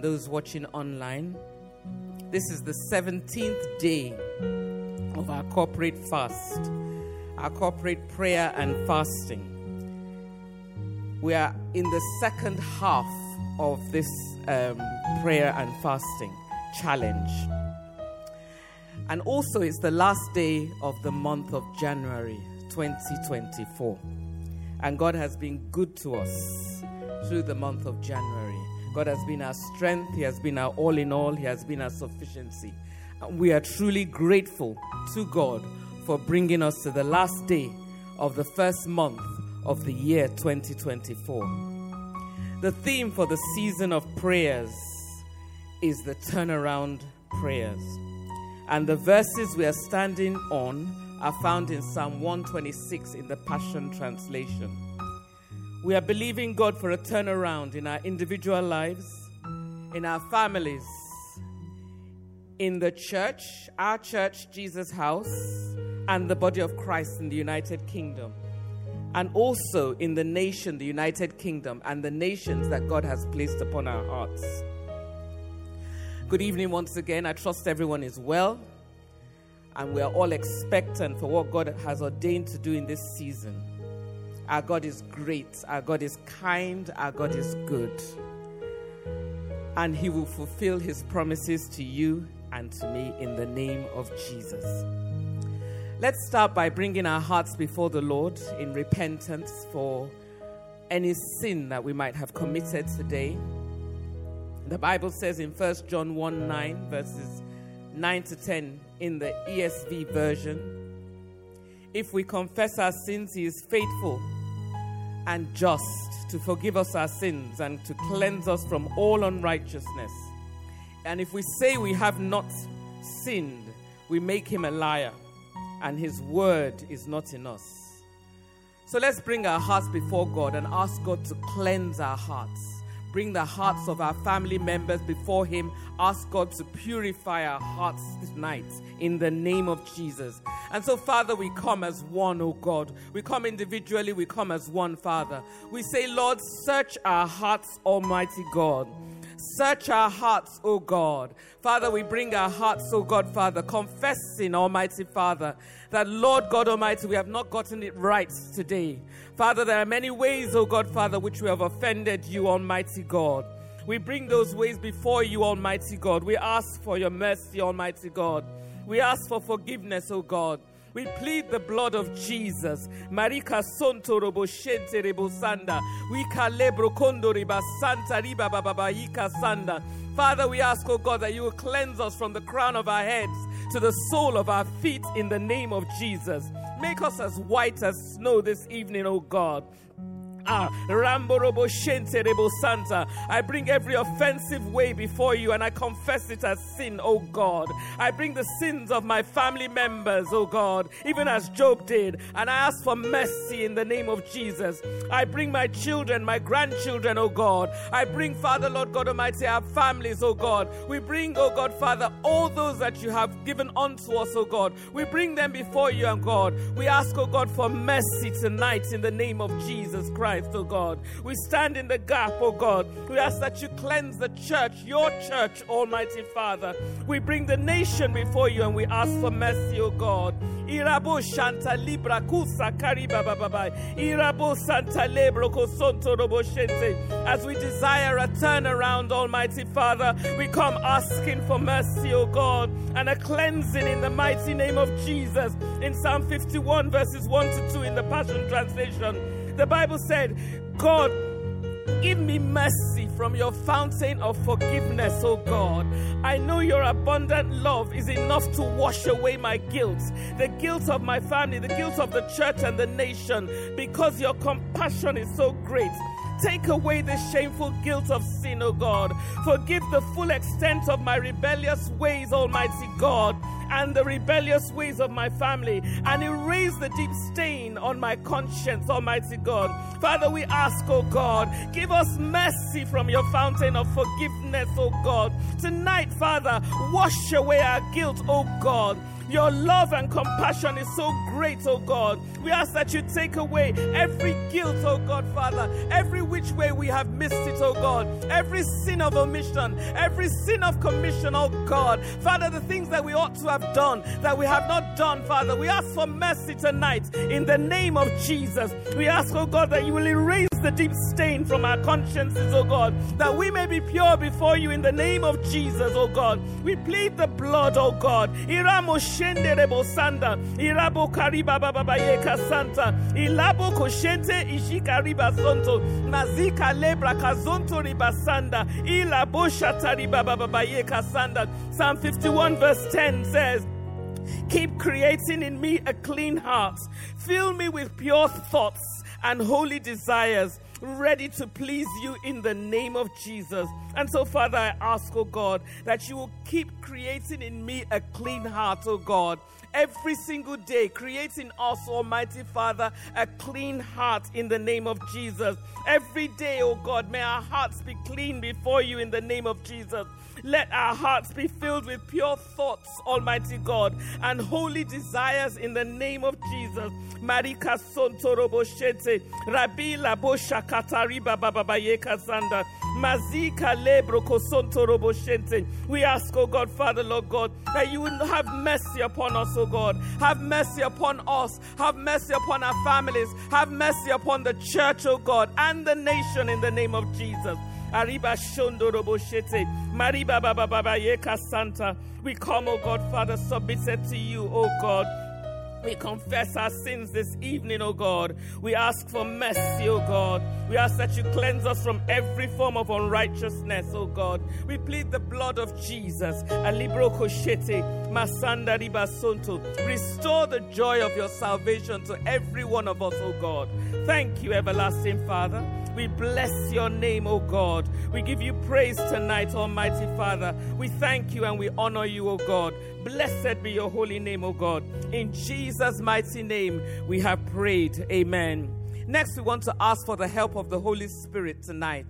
And those watching online. This is the 17th day of our corporate fast, our corporate prayer and fasting. We are in the second half of this um, prayer and fasting challenge. And also, it's the last day of the month of January 2024. And God has been good to us through the month of January. God has been our strength, He has been our all in all, He has been our sufficiency. And we are truly grateful to God for bringing us to the last day of the first month of the year 2024. The theme for the season of prayers is the turnaround prayers. And the verses we are standing on are found in Psalm 126 in the Passion Translation. We are believing God for a turnaround in our individual lives, in our families, in the church, our church, Jesus House, and the body of Christ in the United Kingdom, and also in the nation, the United Kingdom, and the nations that God has placed upon our hearts. Good evening once again. I trust everyone is well, and we are all expectant for what God has ordained to do in this season. Our God is great, our God is kind, our God is good. And He will fulfill His promises to you and to me in the name of Jesus. Let's start by bringing our hearts before the Lord in repentance for any sin that we might have committed today. The Bible says in 1 John 1 9, verses 9 to 10 in the ESV version, if we confess our sins, He is faithful and just to forgive us our sins and to cleanse us from all unrighteousness. And if we say we have not sinned, we make him a liar, and his word is not in us. So let's bring our hearts before God and ask God to cleanse our hearts. Bring the hearts of our family members before Him. Ask God to purify our hearts tonight in the name of Jesus. And so, Father, we come as one, oh God. We come individually, we come as one, Father. We say, Lord, search our hearts, Almighty God. Search our hearts, O God. Father, we bring our hearts, O God, Father, confessing, Almighty Father, that Lord God Almighty, we have not gotten it right today. Father, there are many ways, O God, Father, which we have offended you, Almighty God. We bring those ways before you, Almighty God. We ask for your mercy, Almighty God. We ask for forgiveness, O God. We plead the blood of Jesus. Marika sonto robo shente rebo sanda. We kalebro kondo riba santa riba baba sanda. Father, we ask, oh God, that you will cleanse us from the crown of our heads to the sole of our feet in the name of Jesus. Make us as white as snow this evening, oh God. Ah, Rambo Robo Shente Rebo Santa. I bring every offensive way before you and I confess it as sin, oh God. I bring the sins of my family members, oh God, even as Job did, and I ask for mercy in the name of Jesus. I bring my children, my grandchildren, oh God. I bring, Father, Lord God Almighty, our families, oh God. We bring, oh God, Father, all those that you have given unto us, oh God. We bring them before you, and God. We ask, oh God, for mercy tonight in the name of Jesus Christ. Christ, oh God. We stand in the gap, oh God. We ask that you cleanse the church, your church, Almighty Father. We bring the nation before you and we ask for mercy, oh God. Irabo Shanta Libra Kusa Kariba Baba Irabo Santa Lebro Kosonto Robo Shente. As we desire a turnaround, Almighty Father, we come asking for mercy, O God, and a cleansing in the mighty name of Jesus. In Psalm 51, verses 1 to 2 in the Passion Translation. The Bible said, God, Give me mercy from your fountain of forgiveness, O God. I know your abundant love is enough to wash away my guilt, the guilt of my family, the guilt of the church and the nation, because your compassion is so great. Take away the shameful guilt of sin, O God. Forgive the full extent of my rebellious ways, Almighty God, and the rebellious ways of my family, and erase the deep stain on my conscience, Almighty God. Father, we ask, O God, give us mercy from your fountain of forgiveness, O God. Tonight, Father, wash away our guilt, O God. Your love and compassion is so great, oh God. We ask that you take away every guilt, oh God, Father, every which way we have missed it, oh God, every sin of omission, every sin of commission, oh God. Father, the things that we ought to have done that we have not done, Father, we ask for mercy tonight in the name of Jesus. We ask, oh God, that you will erase the deep stain from our consciences, oh God, that we may be pure before you in the name of Jesus, oh God. We plead the blood, oh God. Iramo shende rebo sanda, irabo kariba baba yeka santa, ilabo koshente ishika riba sonto, mazika lebra kazonto riba sanda, ilabo shata riba baba yeka sanda. Psalm 51 verse 10 says, Keep creating in me a clean heart. Fill me with pure thoughts and holy desires, ready to please you in the name of Jesus. And so, Father, I ask, oh God, that you will keep creating in me a clean heart, oh God. Every single day, creating us, Almighty Father, a clean heart in the name of Jesus. Every day, oh God, may our hearts be clean before you in the name of Jesus. Let our hearts be filled with pure thoughts, Almighty God, and holy desires in the name of Jesus. Marika Sontorobo Shete, Rabi Labo Shakatariba Bababayeka Zanda, Mazika Lebro Kosontorobo Shente. We ask, oh God, Father, Lord God, that you will have mercy upon us, oh God. Have mercy upon us. Have mercy upon our families. Have mercy upon the church, oh God, and the nation in the name of Jesus. Ariba Shondo Roboshete, Mariba Baba Baba Yeka Santa. We come, oh God, Father, submitted to you, oh God. We confess our sins this evening, O God. We ask for mercy, O God. We ask that you cleanse us from every form of unrighteousness, O God. We plead the blood of Jesus. Alibro koshete, masanda ribasonto. Restore the joy of your salvation to every one of us, O God. Thank you, everlasting Father. We bless your name, O God. We give you praise tonight, Almighty Father. We thank you and we honor you, O God. Blessed be your holy name, O God. In Jesus' mighty name, we have prayed. Amen. Next, we want to ask for the help of the Holy Spirit tonight.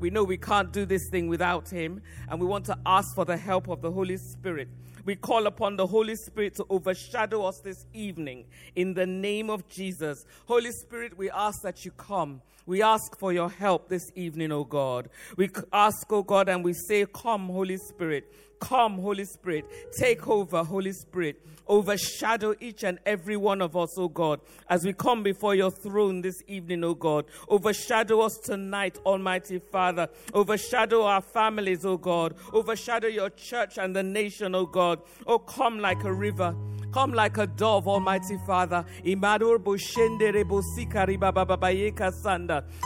We know we can't do this thing without Him, and we want to ask for the help of the Holy Spirit. We call upon the Holy Spirit to overshadow us this evening in the name of Jesus. Holy Spirit, we ask that you come. We ask for your help this evening, O God. We ask, O God, and we say, Come, Holy Spirit. Come, Holy Spirit. Take over, Holy Spirit. Overshadow each and every one of us, O God, as we come before your throne this evening, O God. Overshadow us tonight, Almighty Father. Overshadow our families, O God. Overshadow your church and the nation, O God. Oh, come like a river. Come like a dove, Almighty Father. Rebo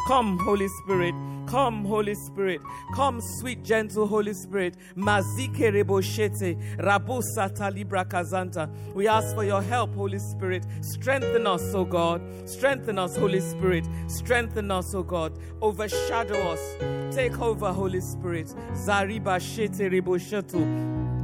come, Holy Spirit. Come, Holy Spirit. Come, sweet, gentle Holy Spirit. We ask for your help, Holy Spirit. Strengthen us, O God. Strengthen us, Holy Spirit. Strengthen us, O God. Overshadow us. Take over, Holy Spirit. Zariba shete reboshetu.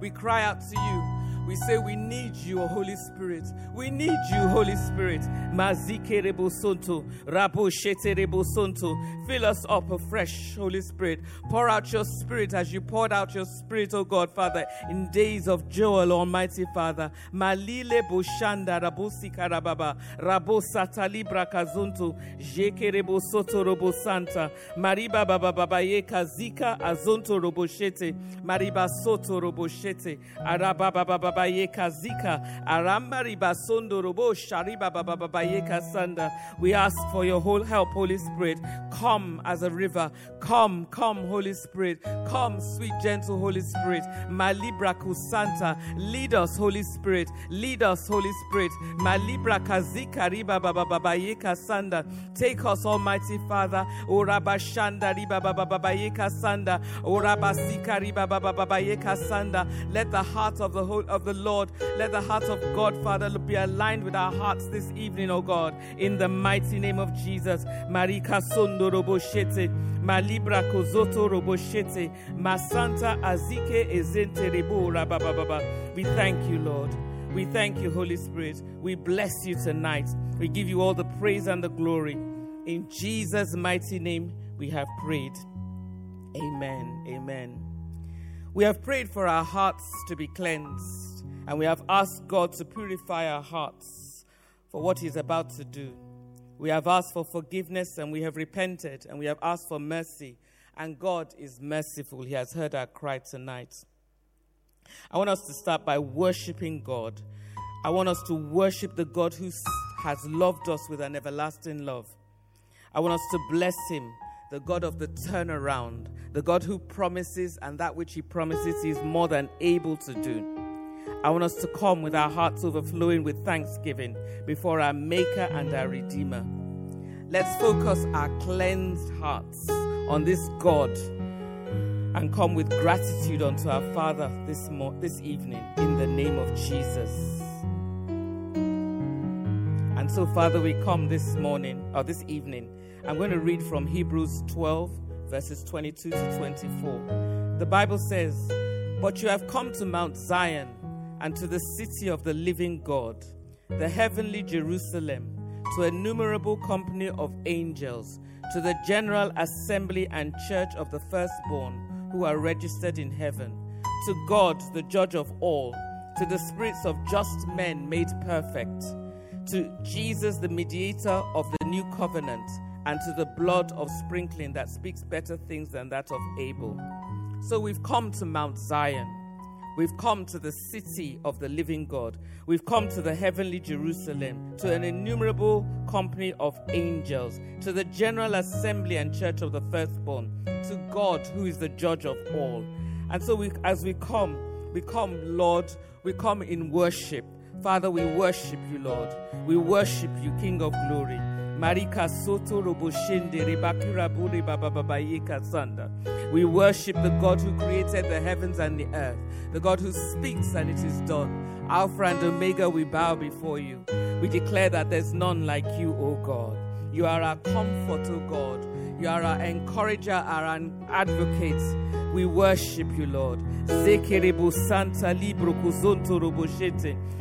We cry out to you. We say we need you, Holy Spirit. We need you, Holy Spirit. Mazike Rebosonto, Rabo Shete Rebosonto. Fill us up afresh, Holy Spirit. Pour out your spirit as you poured out your spirit, O God, Father, in days of Joel, Almighty Father. Malile Boshanda Rabosi Karababa, Rabo Satalibra Kazunto, Jeke Rebosoto Robo Santa, Mariba Baba Baba Yeka Zika Azonto Roboshete, Mariba Soto Roboshete, Araba Baba baba yeka zika. Aramba riba sondo robo shariba. We ask for your whole help, Holy Spirit. Come as a river. Come, come, Holy Spirit. Come, sweet, gentle Holy Spirit. Malibra kusanta. Lead us, Holy Spirit. Lead us, Holy Spirit. Malibra kazika riba baba baba yeka sanda. Take us, Almighty Father. Oraba shanda riba baba baba yeka sanda. Oraba sika riba baba baba yeka sanda. Let the heart of the whole of the Lord, let the heart of God, Father, be aligned with our hearts this evening, oh God. In the mighty name of Jesus. Marika sondo roboshete. Malibra kozoto roboshete. Masanta azike ezente rebo rabababa. We thank you, Lord. We thank you, Holy Spirit. We bless you tonight. We give you all the praise and the glory. In Jesus' mighty name, we have prayed. Amen. Amen. We have prayed for our hearts to be cleansed, and we have asked God to purify our hearts for what He's about to do. We have asked for forgiveness and we have repented, and we have asked for mercy, and God is merciful. He has heard our cry tonight. I want us to start by worshiping God. I want us to worship the God who has loved us with an everlasting love. I want us to bless Him, the God of the turnaround, the God who promises, and that which He promises He is more than able to do. I want us to come with our hearts overflowing with thanksgiving before our Maker and our Redeemer. Let's focus our cleansed hearts on this God and come with gratitude unto our Father this, mo- this evening in the name of Jesus. And so, Father, we come this morning or this evening. I'm going to read from Hebrews 12, verses 22 to 24. The Bible says, But you have come to Mount Zion and to the city of the living God, the heavenly Jerusalem, to innumerable company of angels, to the general assembly and church of the firstborn who are registered in heaven, to God, the judge of all, to the spirits of just men made perfect, to Jesus, the mediator of the new covenant, and to the blood of sprinkling that speaks better things than that of Abel. So we've come to Mount Zion. We've come to the city of the living God. We've come to the heavenly Jerusalem, to an innumerable company of angels, to the general assembly and church of the firstborn, to God who is the judge of all. And so we, as we come, we come, Lord, we come in worship. Father, we worship you, Lord. We worship you, King of glory. Marika soto roboshende rebakura bure babababayeka sanda. We worship the God who created the heavens and the earth, the God who speaks and it is done. Alpha and Omega, we bow before you. We declare that there's none like you, O God. You are our comfort, O God. You are our encourager, our advocate. We worship you, Lord. Zekerebo.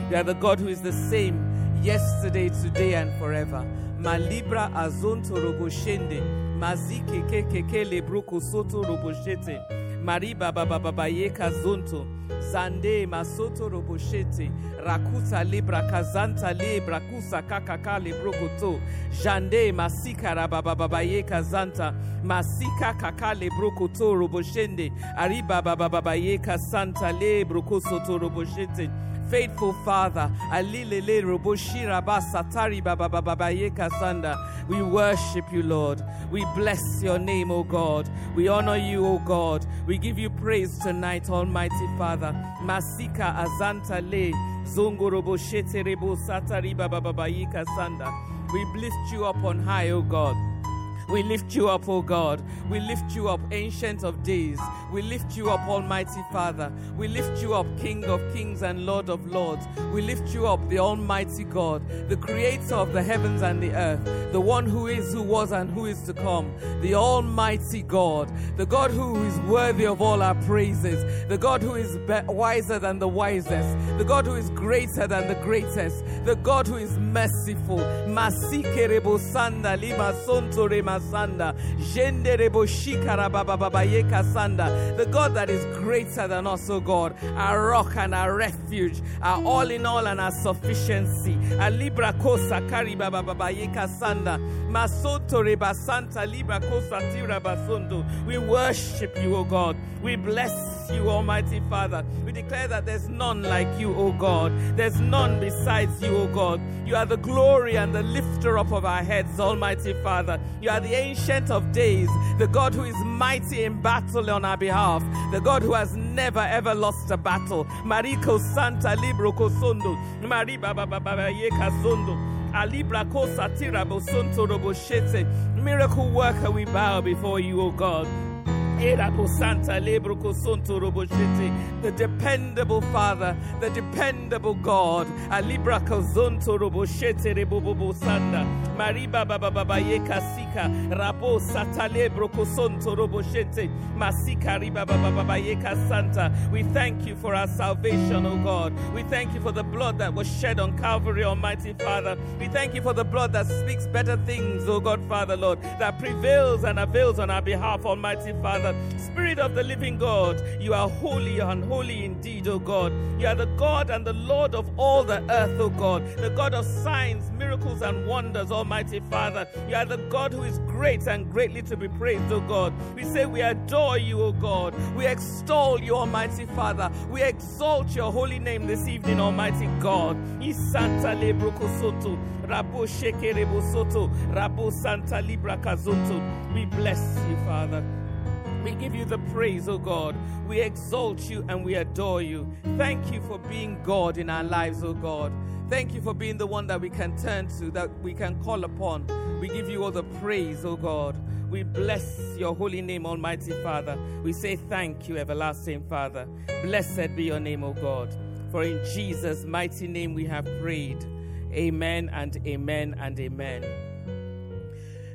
You are the God who is the same yesterday, today, and forever. Malibra Azonto Roboshende. Mazike Keke Lebruko Soto Roboshete. Mariba Baba Baba Yeka Zonto. Zande Masoto Roboshete. Rakuta Libra Kazanta Libra Kusa Kakaka Lebrokoto. Jande Masika Rababa Baba Yeka Zanta. Masika Kaka Lebrokoto Roboshende. Ariba Baba Baba Yeka Santa Lebro Soto Roboshete faithful Father. We worship you, Lord. We bless your name, O God. We honor you, O God. We give you praise tonight, Almighty Father. Masika azanta le zongo roboshete rebo satari baba baba sanda. We lift you up on high, O God. We lift you up, O God. We lift you up, Ancient of Days. We lift you up, Almighty Father. We lift you up, King of Kings and Lord of Lords. We lift you up, the Almighty God, the Creator of the heavens and the earth, the one who is, who was, and who is to come, the Almighty God, the God who is worthy of all our praises, the God who is be- wiser than the wisest, the God who is greater than the greatest, the God who is merciful. Masikerebo sanda lima sonto masanda. The God that is greater than us, O God, our rock and our refuge, our all in all and our sufficiency. Libra kosa kari baba baba yeka sanda, masoto reba santa libra kosa tira basondo. We worship you, O God. We bless you, Almighty Father. We declare that there's none like you, O God. There's none besides you, O God. You are the glory and the lifter up of our heads, Almighty Father. You are the ancient of days, the God who is mighty in battle on our behalf, the God who has never ever lost a battle. Mariko Santa Libro Kosondo, Mari Baba Baba Yeka Zondo. Alibra Kosatira Bosonto Roboshete. Miracle worker, we bow before you, O God. The dependable Father, the dependable God. Mariba Baba Baba Yeka Sika. Rabo Satalebro Kosonto Roboshete. Masika Riba Baba Baba Yeka Santa. We thank you for our salvation, O God. We thank you for the blood that was shed on Calvary, Almighty Father. We thank you for the blood that speaks better things, O God, Father, Lord, that prevails and avails on our behalf, Almighty Father. Spirit of the living God, you are holy and holy indeed, O God. You are the God and the Lord of all the earth, O God, the God of signs, miracles, and wonders, Almighty Father. You are the God who is great and greatly to be praised, O God. We say we adore you, O God. We extol you, Almighty Father. We exalt your holy name this evening, Almighty God. Isanta lebrokosoto, rabo shekerebo soto, rabo santa libra kazonto. We bless you, Father. We give you the praise, oh God. We exalt you and we adore you. Thank you for being God in our lives, oh God. Thank you for being the one that we can turn to, that we can call upon. We give you all the praise, oh God. We bless your holy name, Almighty Father. We say thank you, everlasting Father. Blessed be your name, O God. For in Jesus' mighty name we have prayed. Amen and amen and amen.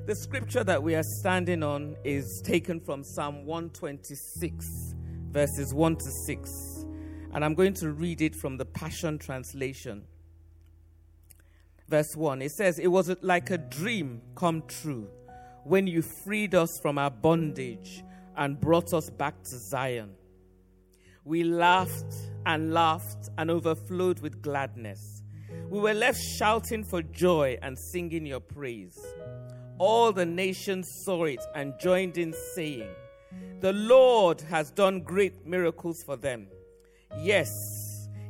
The scripture that we are standing on is taken from Psalm 126, verses 1 to 6. And I'm going to read it from the Passion Translation. Verse 1 it says, It was like a dream come true when you freed us from our bondage and brought us back to Zion. We laughed and laughed and overflowed with gladness. We were left shouting for joy and singing your praise. All the nations saw it and joined in saying, The Lord has done great miracles for them. Yes,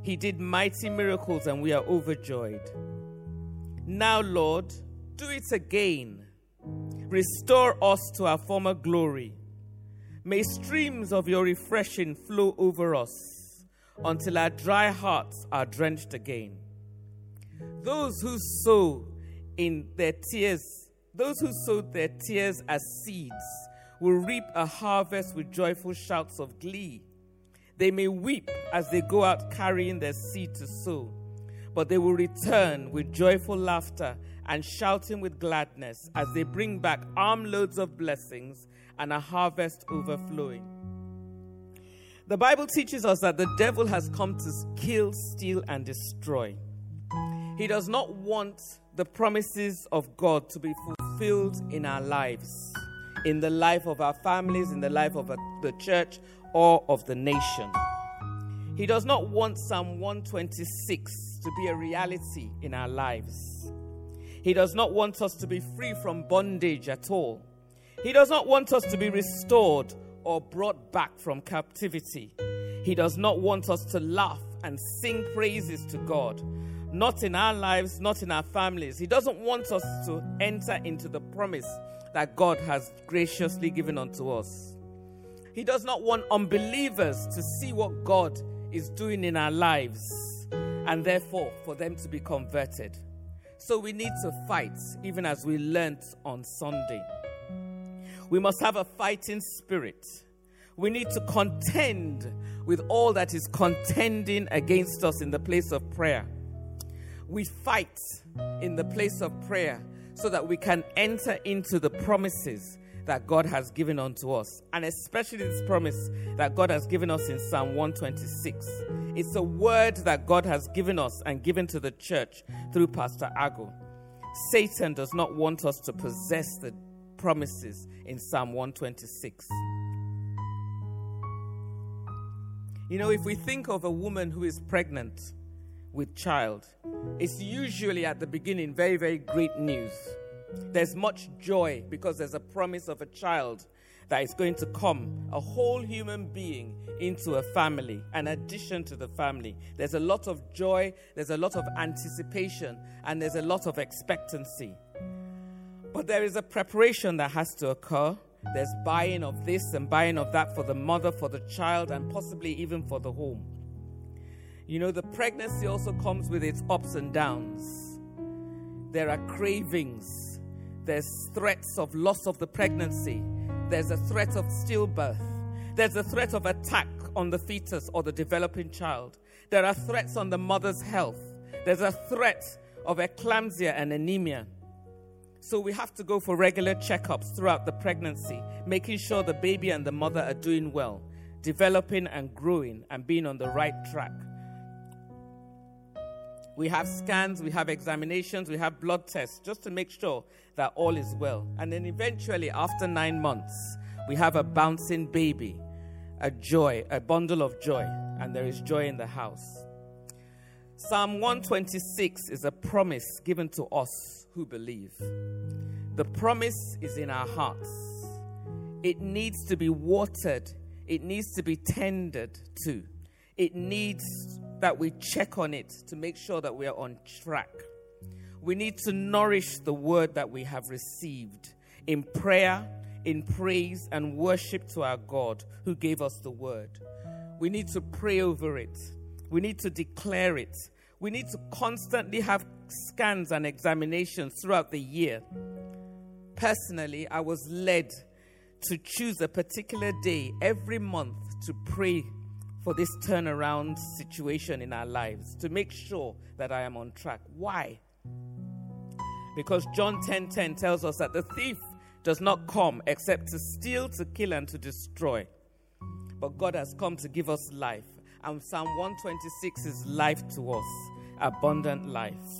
he did mighty miracles and we are overjoyed. Now, Lord, do it again. Restore us to our former glory. May streams of your refreshing flow over us until our dry hearts are drenched again. Those who sow in their tears those who sowed their tears as seeds will reap a harvest with joyful shouts of glee. They may weep as they go out carrying their seed to sow, but they will return with joyful laughter and shouting with gladness as they bring back armloads of blessings and a harvest overflowing. The Bible teaches us that the devil has come to kill, steal, and destroy. He does not want the promises of God to be fulfilled in our lives, in the life of our families, in the life of the church, or of the nation. He does not want Psalm 126 to be a reality in our lives. He does not want us to be free from bondage at all. He does not want us to be restored or brought back from captivity. He does not want us to laugh and sing praises to God not in our lives, not in our families. He doesn't want us to enter into the promise that God has graciously given unto us. He does not want unbelievers to see what God is doing in our lives and therefore for them to be converted. So we need to fight, even as we learnt on Sunday. We must have a fighting spirit. We need to contend with all that is contending against us in the place of prayer we fight in the place of prayer so that we can enter into the promises that God has given unto us, and especially this promise that God has given us in Psalm 126. It's a word that God has given us and given to the church through Pastor Agu. Satan does not want us to possess the promises in Psalm 126. You know, if we think of a woman who is pregnant, with child, it's usually at the beginning very, very great news. There's much joy because there's a promise of a child that is going to come, a whole human being into a family, an addition to the family. There's a lot of joy, there's a lot of anticipation, and there's a lot of expectancy. But there is a preparation that has to occur. There's buying of this and buying of that for the mother, for the child, and possibly even for the home. You know, the pregnancy also comes with its ups and downs. There are cravings, there's threats of loss of the pregnancy, there's a threat of stillbirth, there's a threat of attack on the fetus or the developing child, there are threats on the mother's health, there's a threat of eclampsia and anemia. So we have to go for regular checkups throughout the pregnancy, making sure the baby and the mother are doing well, developing and growing, and being on the right track. We have scans, we have examinations, we have blood tests just to make sure that all is well. And then eventually, after nine months, we have a bouncing baby, a joy, a bundle of joy, and there is joy in the house. Psalm 126 is a promise given to us who believe. The promise is in our hearts. It needs to be watered, it needs to be tended to. It needs that we check on it to make sure that we are on track. We need to nourish the word that we have received in prayer, in praise, and worship to our God who gave us the word. We need to pray over it. We need to declare it. We need to constantly have scans and examinations throughout the year. Personally, I was led to choose a particular day every month to pray for this turnaround situation in our lives to make sure that I am on track. Why? Because John 10:10 10, 10 tells us that the thief does not come except to steal, to kill and to destroy. But God has come to give us life. And Psalm 126 is life to us, abundant life.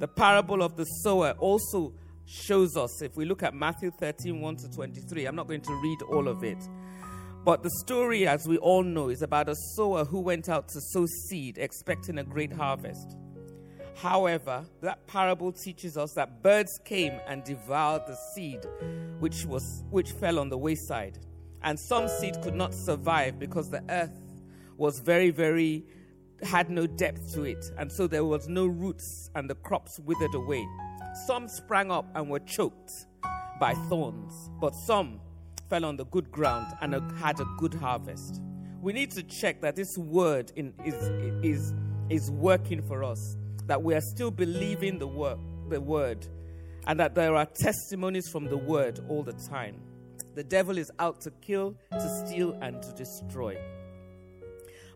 The parable of the sower also shows us, if we look at Matthew 13 1 to 23, I'm not going to read all of it. But the story, as we all know, is about a sower who went out to sow seed, expecting a great harvest. However, that parable teaches us that birds came and devoured the seed which, was, which fell on the wayside. And some seed could not survive because the earth was very, very, had no depth to it. And so there was no roots and the crops withered away. Some sprang up and were choked by thorns, but some fell on the good ground and had a good harvest. We need to check that this word in, is, is, is working for us, that we are still believing the, word, the word, and that there are testimonies from the word all the time. The devil is out to kill, to steal, and to destroy.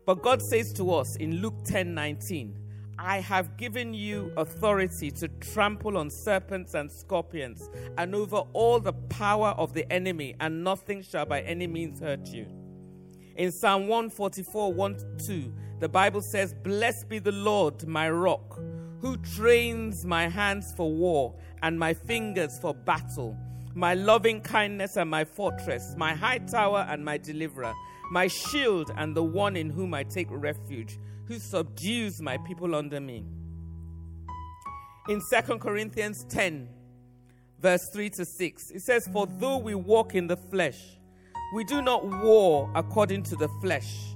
But God says to us in Luke 10 19, I have given you authority to trample on serpents and scorpions and over all the power of the enemy, and nothing shall by any means hurt you. In Psalm 144 1 2, the Bible says, Blessed be the Lord, my rock, who trains my hands for war and my fingers for battle, my loving kindness and my fortress, my high tower and my deliverer, my shield and the one in whom I take refuge who subdues my people under me. In 2 Corinthians 10, verse 3 to 6, it says, For though we walk in the flesh, we do not war according to the flesh.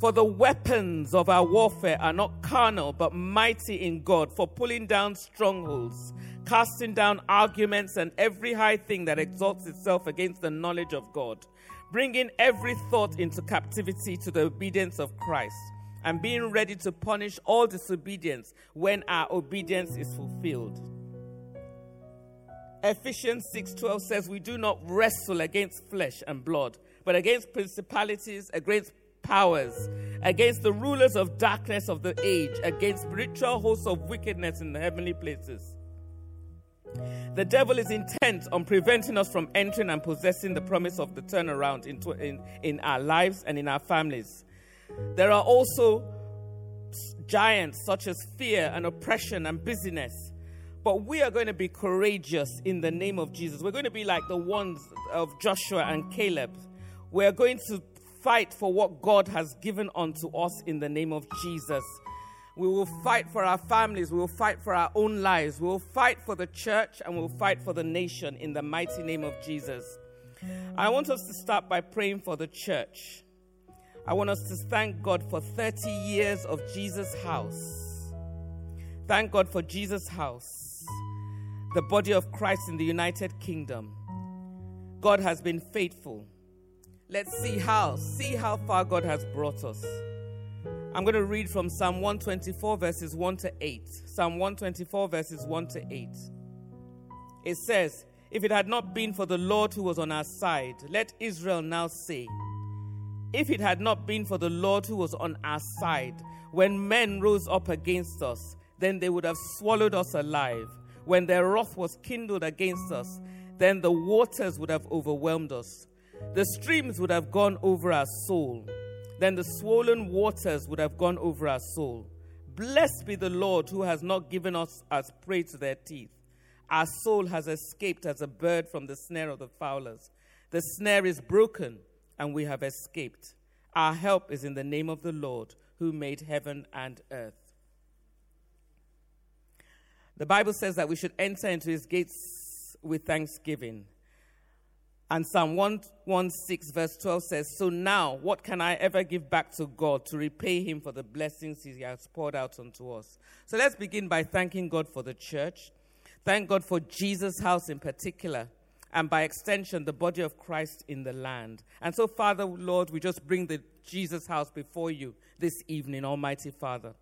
For the weapons of our warfare are not carnal, but mighty in God for pulling down strongholds, casting down arguments and every high thing that exalts itself against the knowledge of God, bringing every thought into captivity to the obedience of Christ and being ready to punish all disobedience when our obedience is fulfilled. Ephesians 6:12 says we do not wrestle against flesh and blood, but against principalities, against powers, against the rulers of darkness of the age, against spiritual hosts of wickedness in the heavenly places. The devil is intent on preventing us from entering and possessing the promise of the turnaround in, in, in our lives and in our families. There are also giants such as fear and oppression and busyness. But we are going to be courageous in the name of Jesus. We're going to be like the ones of Joshua and Caleb. We're going to fight for what God has given unto us in the name of Jesus. We will fight for our families. We will fight for our own lives. We will fight for the church and we'll fight for the nation in the mighty name of Jesus. I want us to start by praying for the church. I want us to thank God for 30 years of Jesus House. Thank God for Jesus House, the body of Christ in the United Kingdom. God has been faithful. Let's see how, see how far God has brought us. I'm going to read from Psalm 124, verses 1 to 8. Psalm 124, verses 1 to 8. It says, If it had not been for the Lord who was on our side, let Israel now say, If it had not been for the Lord who was on our side, when men rose up against us, then they would have swallowed us alive. When their wrath was kindled against us, then the waters would have overwhelmed us. The streams would have gone over our soul. Then the swollen waters would have gone over our soul. Blessed be the Lord who has not given us as prey to their teeth. Our soul has escaped as a bird from the snare of the fowlers. The snare is broken, and we have escaped. Our help is in the name of the Lord who made heaven and earth. The Bible says that we should enter into his gates with thanksgiving and Psalm 116, verse 12 says, So now, what can I ever give back to God to repay him for the blessings he has poured out onto us? So let's begin by thanking God for the church. Thank God for Jesus House in particular, and by extension, the body of Christ in the land. And so, Father, Lord, we just bring the Jesus house before you this evening, Almighty Father.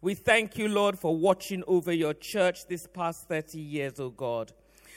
We thank you, Lord, for watching over your church this past 30 years, O oh God.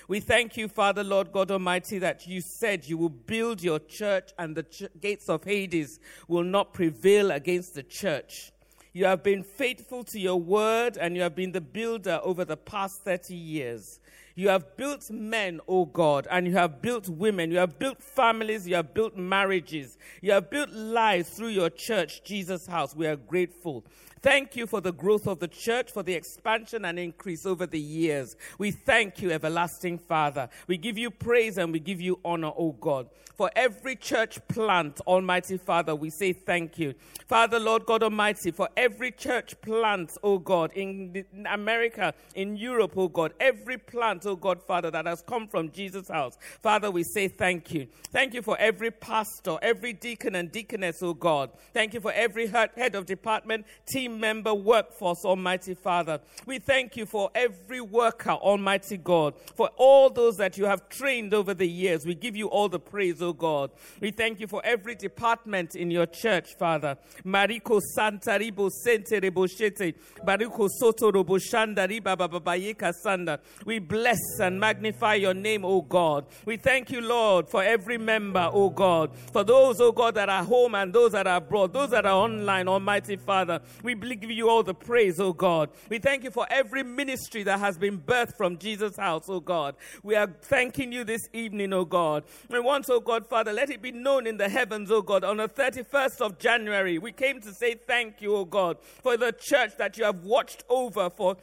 We thank you, Father, Lord God Almighty, that you said you will build your church and the ch- gates of Hades will not prevail against the church. You have been faithful to your word and you have been the builder over the past 30 years. You have built men, O God, and you have built women. You have built families. You have built marriages. You have built lives through your church, Jesus House. We are grateful. Thank you for the growth of the church, for the expansion and increase over the years. We thank you, everlasting Father. We give you praise and we give you honor, O God. For every church plant, Almighty Father, we say thank you. Father, Lord God Almighty, for every church plant, O God, in America, in Europe, O God, every plant, O God, Father, that has come from Jesus House. Father, we say thank you. Thank you for every pastor, every deacon and deaconess, O God. Thank you for every head of department, team member workforce, Almighty Father. We thank you for every worker, Almighty God, for all those that you have trained over the years. We give you all the praise, O God. We thank you for every department in your church, Father. Mariko Santa Ribo Sente Reboshete, Bariko Soto Robo Shanda Riba Babayeka Sanda. We bless and magnify your name, O God. We thank you, Lord, for every member, O God. For those, O God, that are home and those that are abroad, those that are online, Almighty Father. We give you all the praise, O God. We thank you for every ministry that has been birthed from Jesus House, O God. We are thanking you this evening, O God. We want, O God, Father, let it be known in the heavens, O God, on the 31st of January. We came to say thank you, O God, for the church that you have watched over for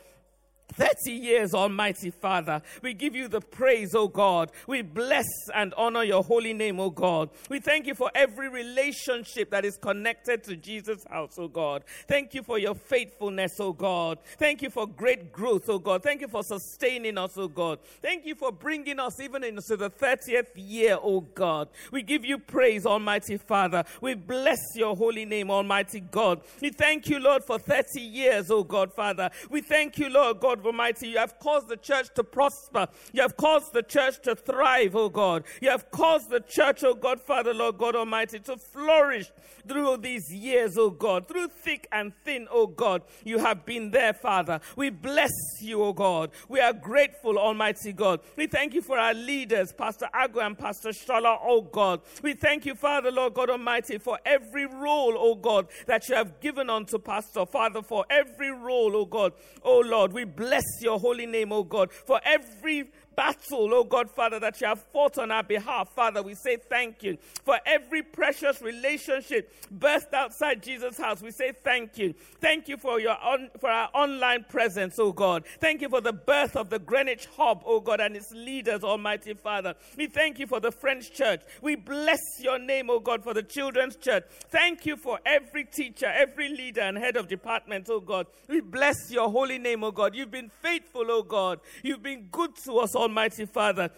30 years, Almighty Father. We give you the praise, O God. We bless and honor your holy name, O God. We thank you for every relationship that is connected to Jesus House, O God. Thank you for your faithfulness, O God. Thank you for great growth, O God. Thank you for sustaining us, O God. Thank you for bringing us even into the 30th year, O God. We give you praise, Almighty Father. We bless your holy name, Almighty God. We thank you, Lord, for 30 years, O God, Father. We thank you, Lord God, Almighty, you have caused the church to prosper. You have caused the church to thrive, oh God. You have caused the church, oh God, Father, Lord God Almighty, to flourish through these years, oh God. Through thick and thin, oh God, you have been there, Father. We bless you, oh God. We are grateful, Almighty God. We thank you for our leaders, Pastor Agu and Pastor Shola, oh God. We thank you, Father, Lord God Almighty, for every role, oh God, that you have given unto Pastor, Father, for every role, oh God. Oh Lord, we bless bless your holy name, O God, for every battle, oh God, Father, that you have fought on our behalf. Father, we say thank you. For every precious relationship birthed outside Jesus House, we say thank you. Thank you for your on, for our online presence, oh God. Thank you for the birth of the Greenwich Hub, oh God, and its leaders, Almighty Father. We thank you for the French church. We bless your name, oh God, for the children's church. Thank you for every teacher, every leader and head of department, oh God. We bless your holy name, oh God. You've been faithful, oh God. You've been good to us, Almighty Father.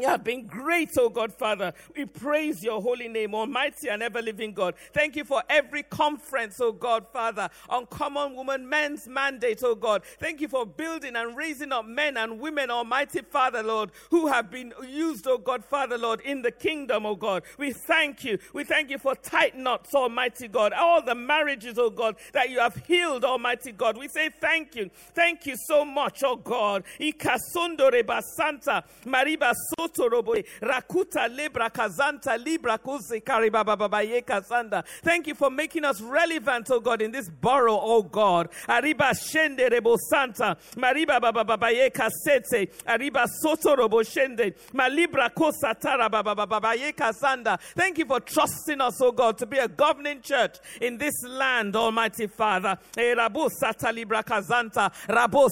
You have been great, oh God, Father. We praise your holy name, Almighty and ever living God. Thank you for every conference, oh God, Father, on Common Woman Men's Mandate, oh God. Thank you for building and raising up men and women, Almighty Father, Lord, who have been used, oh God, Father, Lord, in the kingdom, oh God. We thank you. We thank you for tight knots, Almighty God. All the marriages, oh God, that you have healed, Almighty God. We say thank you. Thank you so much, oh God. Ikasundo reba santa, Thank you for making us relevant, oh God, in this borough, oh God. Arriba Shende Rebo Santa. Mariba Kasete. Robo Shende. Malibra Kosatara. Thank you for trusting us, oh God, to be a governing church in this land, Almighty Father. Rabo Sata Libra Kazanta. Rabo.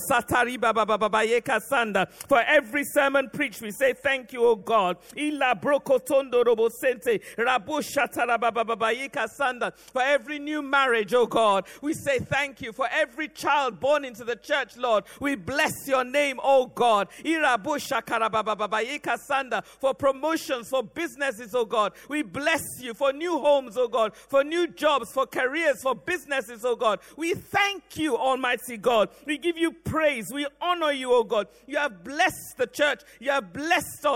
For every sermon preached, we say thank thank you, O God. For every new marriage, O God. We say thank you. For every child born into the church, Lord. We bless your name, O God. For promotions, for businesses, O God. We bless you. For new homes, O God. For new jobs, for careers, for businesses, O God. We thank you, Almighty God. We give you praise. We honor you, O God. You have blessed the church. You have blessed us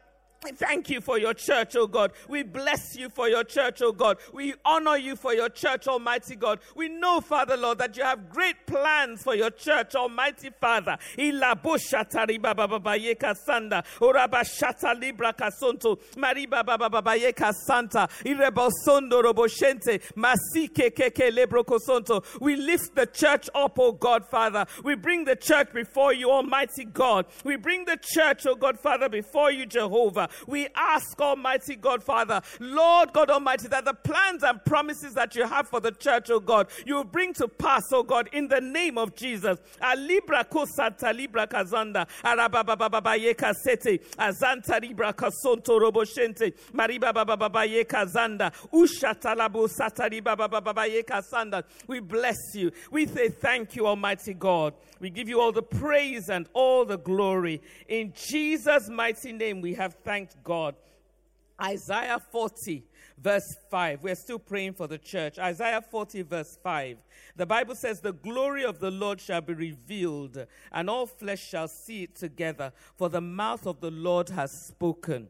Thank you for your church, oh God. We bless you for your church, oh God. We honor you for your church, Almighty God. We know, Father Lord, that you have great plans for your church, Almighty Father. Libra. We lift the church up, oh God, Father. We bring the church before you, Almighty God. We bring the church, oh God, Father, before you, Jehovah. We ask, Almighty God, Father, Lord God Almighty, that the plans and promises that you have for the church, oh God, you bring to pass, oh God, in the name of Jesus. Alibra libra kazanda, azanta libra kasonto roboshente. We bless you. We say thank you, Almighty God. We give you all the praise and all the glory. In Jesus' mighty name, we have thanked thanked God. Isaiah 40, verse 5. We're still praying for the church. Isaiah 40, verse 5. The Bible says, The glory of the Lord shall be revealed, and all flesh shall see it together, for the mouth of the Lord has spoken.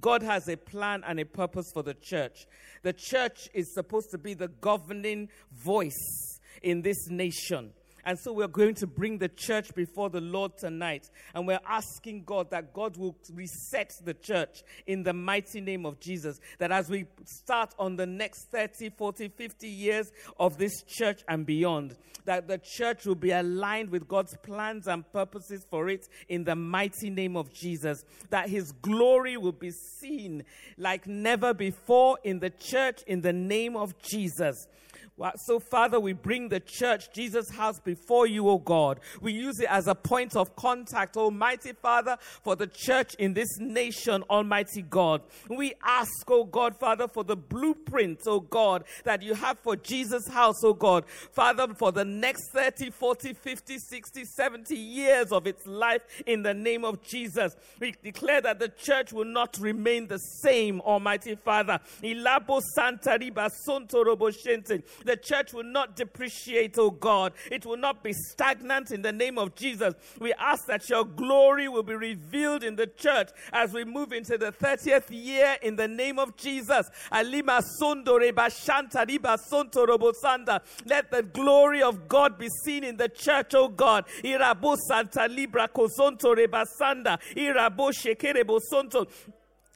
God has a plan and a purpose for the church. The church is supposed to be the governing voice in this nation. And so we're going to bring the church before the Lord tonight. And we're asking God that God will reset the church in the mighty name of Jesus. That as we start on the next 30, 40, 50 years of this church and beyond, that the church will be aligned with God's plans and purposes for it in the mighty name of Jesus. That his glory will be seen like never before in the church in the name of Jesus. So, Father, we bring the church, Jesus House, before you, O God. We use it as a point of contact, Almighty Father, for the church in this nation, Almighty God. We ask, O God, Father, for the blueprint, O God, that you have for Jesus House, O God. Father, for the next 30, 40, 50, 60, 70 years of its life, in the name of Jesus. We declare that the church will not remain the same, Almighty Father. The church will not depreciate, oh God. It will not be stagnant in the name of Jesus. We ask that your glory will be revealed in the church as we move into the 30th year in the name of Jesus. Sonto. Let the glory of God be seen in the church, oh God. Santa libra kosonto reba sanda. Irabo shekere.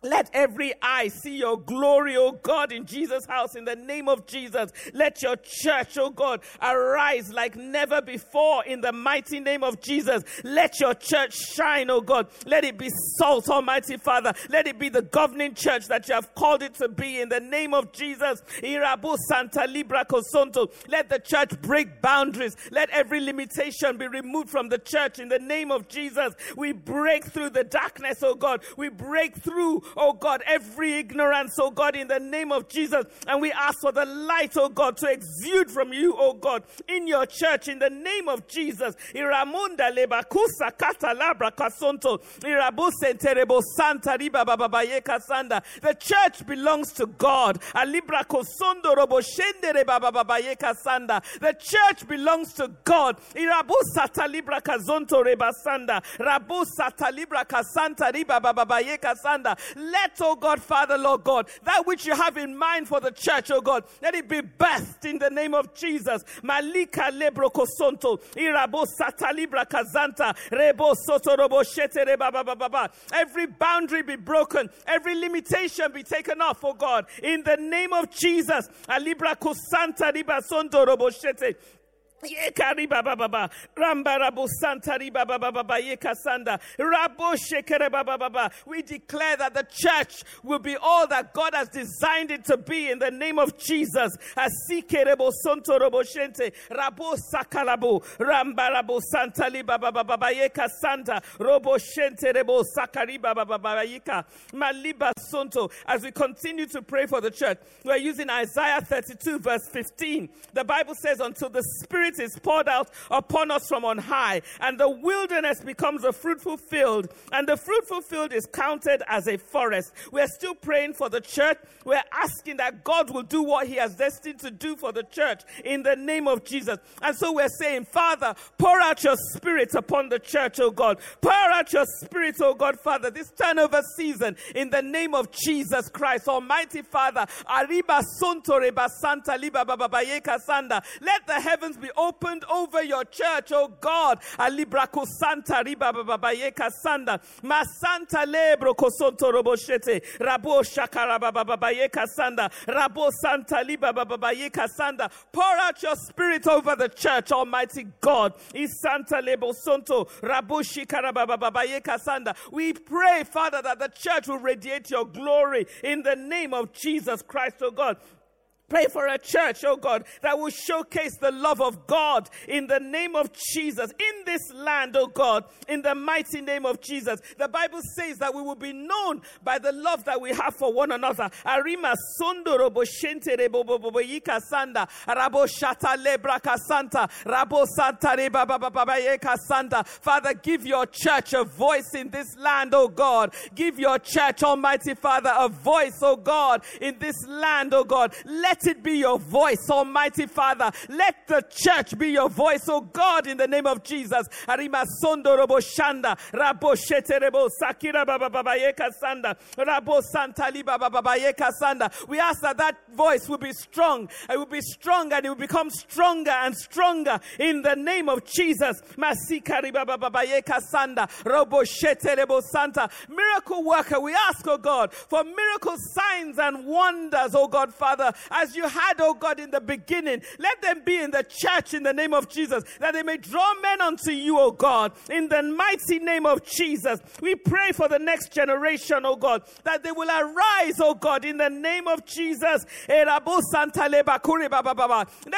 Let every eye see your glory, O God, in Jesus House, in the name of Jesus. Let your church, O God, arise like never before in the mighty name of Jesus. Let your church shine, O God. Let it be salt, Almighty Father. Let it be the governing church that you have called it to be in the name of Jesus. Irabu Santa Libra Cosonto. Let the church break boundaries. Let every limitation be removed from the church in the name of Jesus. We break through the darkness, O God. We break through oh God, every ignorance, oh God, in the name of Jesus. And we ask for the light, oh God, to exude from you, oh God, in your church, in the name of Jesus. Iramunda lebakusa kata kasonto. Santa riba kasanda. The church belongs to God. Alibra kosondo robo kasanda. The church belongs to God. Irabusa talibra kazonto rebasanda. Rabusa talibra kasanta riba bababaye kasanda. Let, oh God, Father, Lord God, that which you have in mind for the church, oh God, let it be birthed in the name of Jesus. Malika lebro kosonto, irabo satalibra kazanta, rebo. Every boundary be broken, every limitation be taken off, oh God, in the name of Jesus. Alibra kosanta riba shete. Yekari baba baba ramba rabo santa riba baba baba yekasanda rabo shekere baba baba. We declare that the church will be all that God has designed it to be in the name of Jesus. Asikerebo sonto robo shente rabo sakalabo ramba rabo santa liba baba baba yekasanda robo shente rebo sakari baba baba yeka maliba sonto. As we continue to pray for the church, we're using Isaiah 32 verse 15. The Bible says, "Until the Spirit." Spirit is poured out upon us from on high, and the wilderness becomes a fruitful field, and the fruitful field is counted as a forest. We're still praying for the church. We're asking that God will do what He has destined to do for the church in the name of Jesus. And so we're saying, Father, pour out your spirit upon the church, oh God. Pour out your spirit, oh God, Father, this turnover season in the name of Jesus Christ, Almighty Father. Arriba Sonto Santa Liba Baba Sanda. Let the heavens be opened over your church, oh God. Alibrako Santa Riba Babayeka Sanda. Masanta Lebro Kosonto Roboshete. Rabo Shakara Babayeka Sanda. Rabo Santa Liba Babayeka Sanda. Pour out your spirit over the church, Almighty God. Is Santa Lebo Sonto. Rabo Sanda. We pray, Father, that the church will radiate your glory in the name of Jesus Christ, oh God. Pray for a church, oh God, that will showcase the love of God in the name of Jesus in this land, oh God, in the mighty name of Jesus. The Bible says that we will be known by the love that we have for one another. Arima sondoro boshente reboboboyika sanda rabo shata lebraka santa rabo santa rebabababayeka santa. Father, give your church a voice in this land, oh God. Give your church, Almighty Father, a voice, oh God, in this land, oh God. Let let it be your voice, Almighty Father. Let the church be your voice, oh God, in the name of Jesus. Arima sondo robo shanda, rabo shete rebo sakira baba baba sanda, rabo santa baba baba sanda. We ask that that voice will be strong. It will be strong and it will become stronger and stronger in the name of Jesus. Masika riba baba baba yeka sanda, robo santa. Miracle worker, we ask, oh God, for miracle signs and wonders, oh God, Father, as you had, oh God, in the beginning. Let them be in the church in the name of Jesus, that they may draw men unto you, oh God, in the mighty name of Jesus. We pray for the next generation, oh God, that they will arise, oh God, in the name of Jesus. Let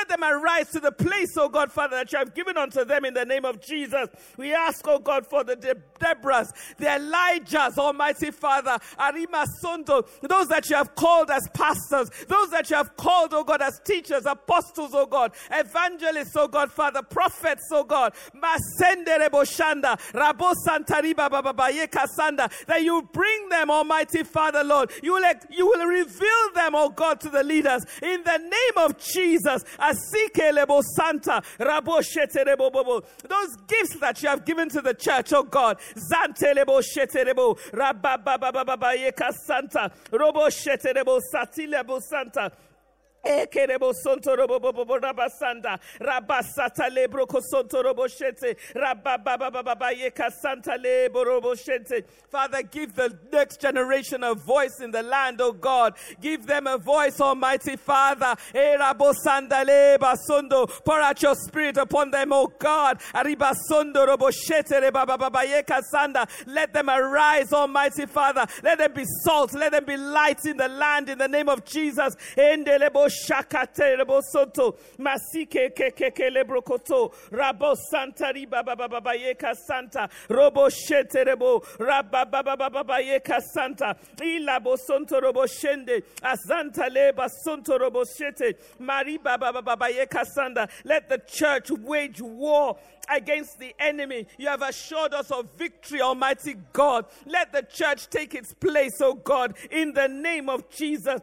them arise to the place, oh God, Father, that you have given unto them in the name of Jesus. We ask, oh God, for the De- Deborahs, the Elijahs, Almighty Father, Arima Sondo, those that you have called as pastors, those that you have called, oh God, as teachers, apostles, oh God, evangelists, oh God, Father, prophets, oh God, Masendere Boshanda, Rabo Santariba Bababayeka Sanda, that you bring them, Almighty Father, Lord. You will, you will reveal them, oh God, to the leaders in the name of Jesus. Asike Lebo Santa, Rabo. Those gifts that you have given to the church, oh God, Zante Lebo Sheterebo, Rabba Baba Baba Santa, Robo Sheterebo Satilebo Santa. Ekerebo bobo rabasanda rabasata lebro shete yeka santa shete. Father, give the next generation a voice in the land, oh God. Give them a voice, Almighty Father. Erabo sanda leba sondo. Pour out your spirit upon them, oh God. Arriba sondo robo shete yeka sanda. Let them arise, Almighty Father. Let them be salt. Let them be light in the land in the name of Jesus. Endelebo shakate rebo soto masike keke lebrokoto rabo santa riba baba baba yeka santa robo shete rebo rabba baba baba yeka santa ila bo sonto robo shende azanta leba sonto robo shete mariba baba baba yeka santa let the church wage war against the enemy. You have assured us of victory, Almighty God. Let the church take its place, oh God, in the name of Jesus.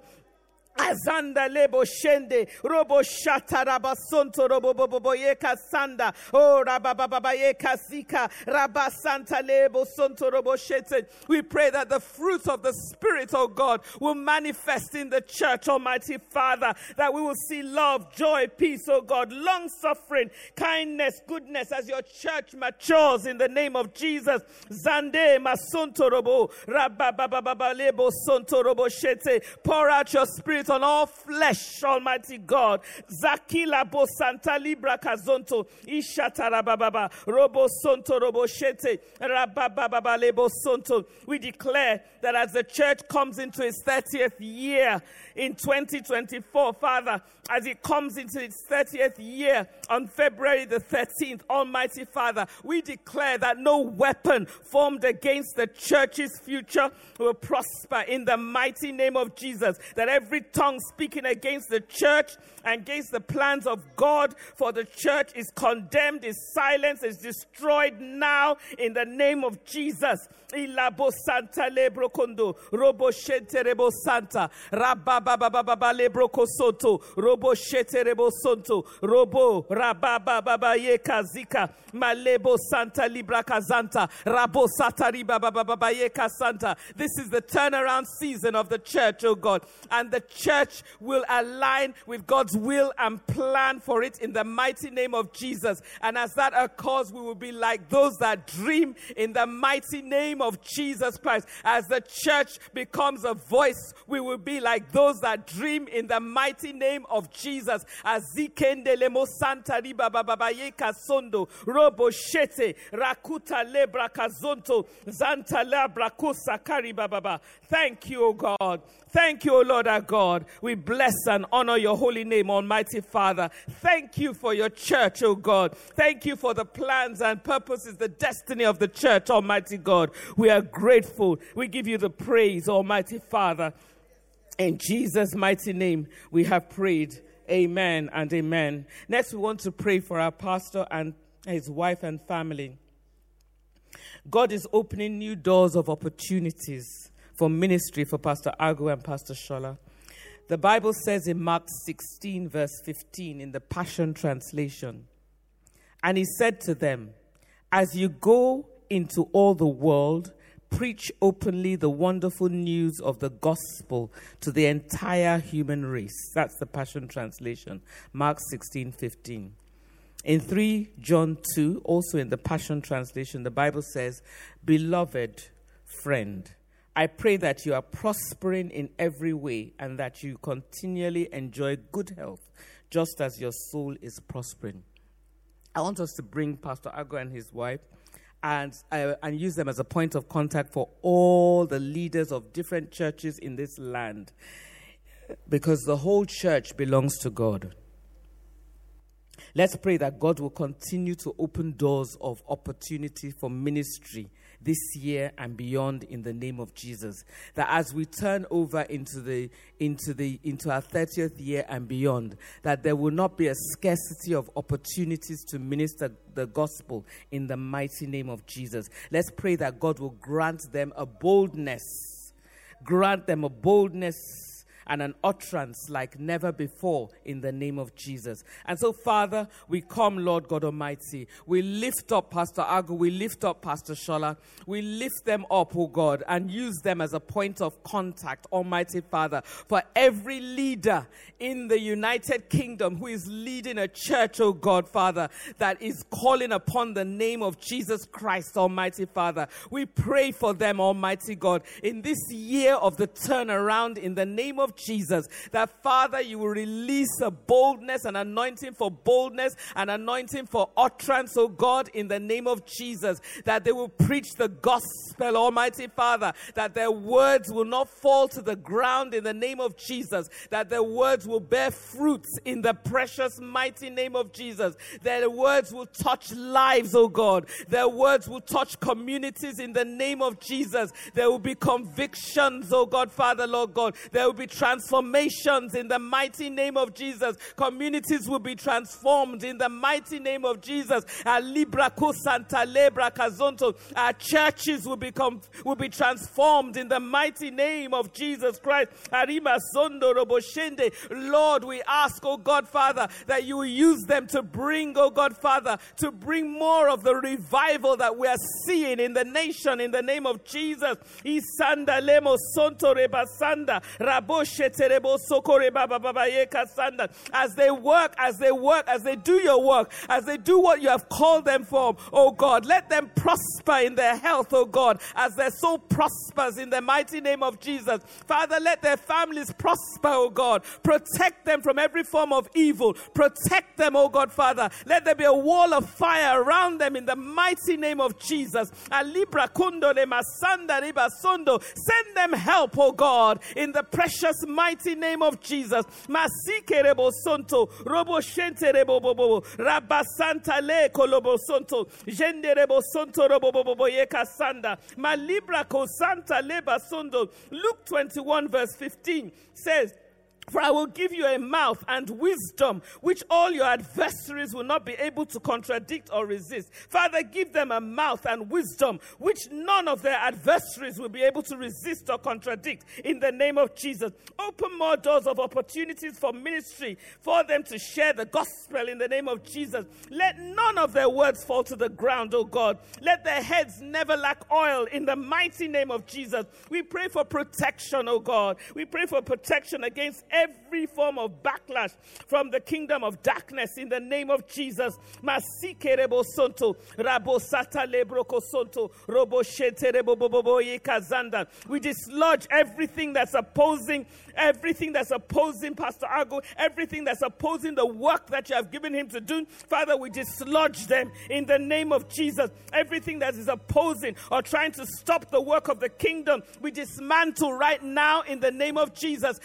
Azanda lebo shende robo shata rabasonto robo bobo yeka sanda oh rabababa yeka sika rabasanta lebo sonto robo shete. We pray that the fruit of the Spirit, oh God, will manifest in the church, Almighty Father. That we will see love, joy, peace, oh God, long suffering, kindness, goodness as your church matures in the name of Jesus. Zande masonto robo rabababa lebo sonto robo shete. Pour out your Spirit on all flesh, Almighty God. Zakila bo santa libra kazonto. Ishatarababa. Robo sonto robo shete. Rabababa lebo sonto. We declare that as the church comes into its 30th year in 2024, Father, as it comes into its 30th year on February the 13th, Almighty Father, we declare that no weapon formed against the church's future will prosper in the mighty name of Jesus. That every tongue speaking against the church and against the plans of God for the church is condemned, is silenced, is destroyed now in the name of Jesus. Ilabo Santa Lebro Kondo, Robo Shete Rebo Santa, Rababa Baba Lebro Kosoto, Robo Shete Rebo Sonto, Robo Rababa Baba Yeka Zika, Malebo Santa Libra Kazanta, Rabo Satari Baba Yeka Santa. This is the turnaround season of the church, oh God. And the church will align with God's will and plan for it in the mighty name of Jesus. And as that occurs, we will be like those that dream in the mighty name of Jesus Christ. As the church becomes a voice, we will be like those that dream in the mighty name of Jesus. As Zikende Lemo Santa Riba Babaye Kasondo, Robo Shete, Rakuta Lebra Kazonto, Zanta Labra Kusakari Baba. Thank you, O God. Thank you, O Lord our God. We bless and honor your holy name, Almighty Father. Thank you for your church, O God. Thank you for the plans and purposes, the destiny of the church, Almighty God. We are grateful. We give you the praise, Almighty Father. In Jesus' mighty name, we have prayed. Amen and amen. Next, we want to pray for our pastor and his wife and family. God is opening new doors of opportunities for ministry for Pastor Agu and Pastor Shola. The Bible says in Mark 16, verse 15, in the Passion Translation, and he said to them, As you go into all the world, preach openly the wonderful news of the gospel to the entire human race. That's the Passion Translation, Mark 16, 15. In 3 John 2, also in the Passion Translation, the Bible says, Beloved friend, I pray that you are prospering in every way and that you continually enjoy good health, just as your soul is prospering. I want us to bring Pastor Agu and his wife and, uh, and use them as a point of contact for all the leaders of different churches in this land because the whole church belongs to God. Let's pray that God will continue to open doors of opportunity for ministry this year and beyond in the name of Jesus. That as we turn over into the into the into our 30th year and beyond, that there will not be a scarcity of opportunities to minister the gospel in the mighty name of Jesus. Let's pray that God will grant them a boldness. Grant them a boldness and an utterance like never before in the name of Jesus. And so, Father, we come, Lord God Almighty. We lift up Pastor Agu, we lift up Pastor Shola, we lift them up, oh God, and use them as a point of contact, Almighty Father, for every leader in the United Kingdom who is leading a church, oh God, Father, that is calling upon the name of Jesus Christ, Almighty Father. We pray for them, Almighty God, in this year of the turnaround in the name of Jesus, that Father, you will release a boldness, an anointing for boldness, an anointing for utterance, oh God, in the name of Jesus, that they will preach the gospel, Almighty Father, that their words will not fall to the ground in the name of Jesus, that their words will bear fruits in the precious, mighty name of Jesus. Their words will touch lives, oh God. Their words will touch communities in the name of Jesus. There will be convictions, oh God, Father, Lord God. There will be transformations in the mighty name of Jesus. Communities will be transformed in the mighty name of Jesus. Our churches will become will be transformed in the mighty name of Jesus Christ. Lord, we ask, oh God, Father, that you use them to bring, oh God, Father, to bring more of the revival that we are seeing in the nation in the name of Jesus. Isanda lemo sonto rebasanda sanda. As they work, as they work, as they do your work, as they do what you have called them for, oh God, let them prosper in their health, oh God, as their soul prospers in the mighty name of Jesus. Father, let their families prosper, oh God. Protect them from every form of evil. Protect them, oh God, Father. Let there be a wall of fire around them in the mighty name of Jesus. Alibra kundo de masanda riba. Send them help, oh God, in the precious mighty name of Jesus. Masike rebo sonto, robo shente rebo bobo, rabasanta le kolobo sonto, jende rebo sonto robo bobo yeka sanda, malibra ko santa leba sondo. Luke 21 verse 15 says, for I will give you a mouth and wisdom, which all your adversaries will not be able to contradict or resist. Father, give them a mouth and wisdom, which none of their adversaries will be able to resist or contradict. In the name of Jesus, open more doors of opportunities for ministry for them to share the gospel in the name of Jesus. Let none of their words fall to the ground, oh God. Let their heads never lack oil in the mighty name of Jesus. We pray for protection, oh God. We pray for protection against every form of backlash from the kingdom of darkness in the name of Jesus. We dislodge everything that's opposing, everything that's opposing Pastor Agu, everything that's opposing the work that you have given him to do. Father, we dislodge them in the name of Jesus. Everything that is opposing or trying to stop the work of the kingdom, we dismantle right now in the name of Jesus.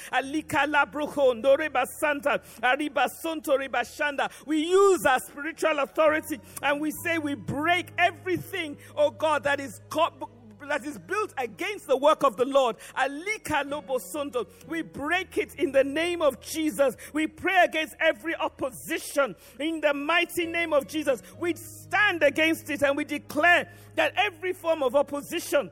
We use our spiritual authority and we say we break everything, oh God, that is that is built against the work of the Lord. We break it in the name of Jesus. We pray against every opposition in the mighty name of Jesus. We stand against it and we declare that every form of opposition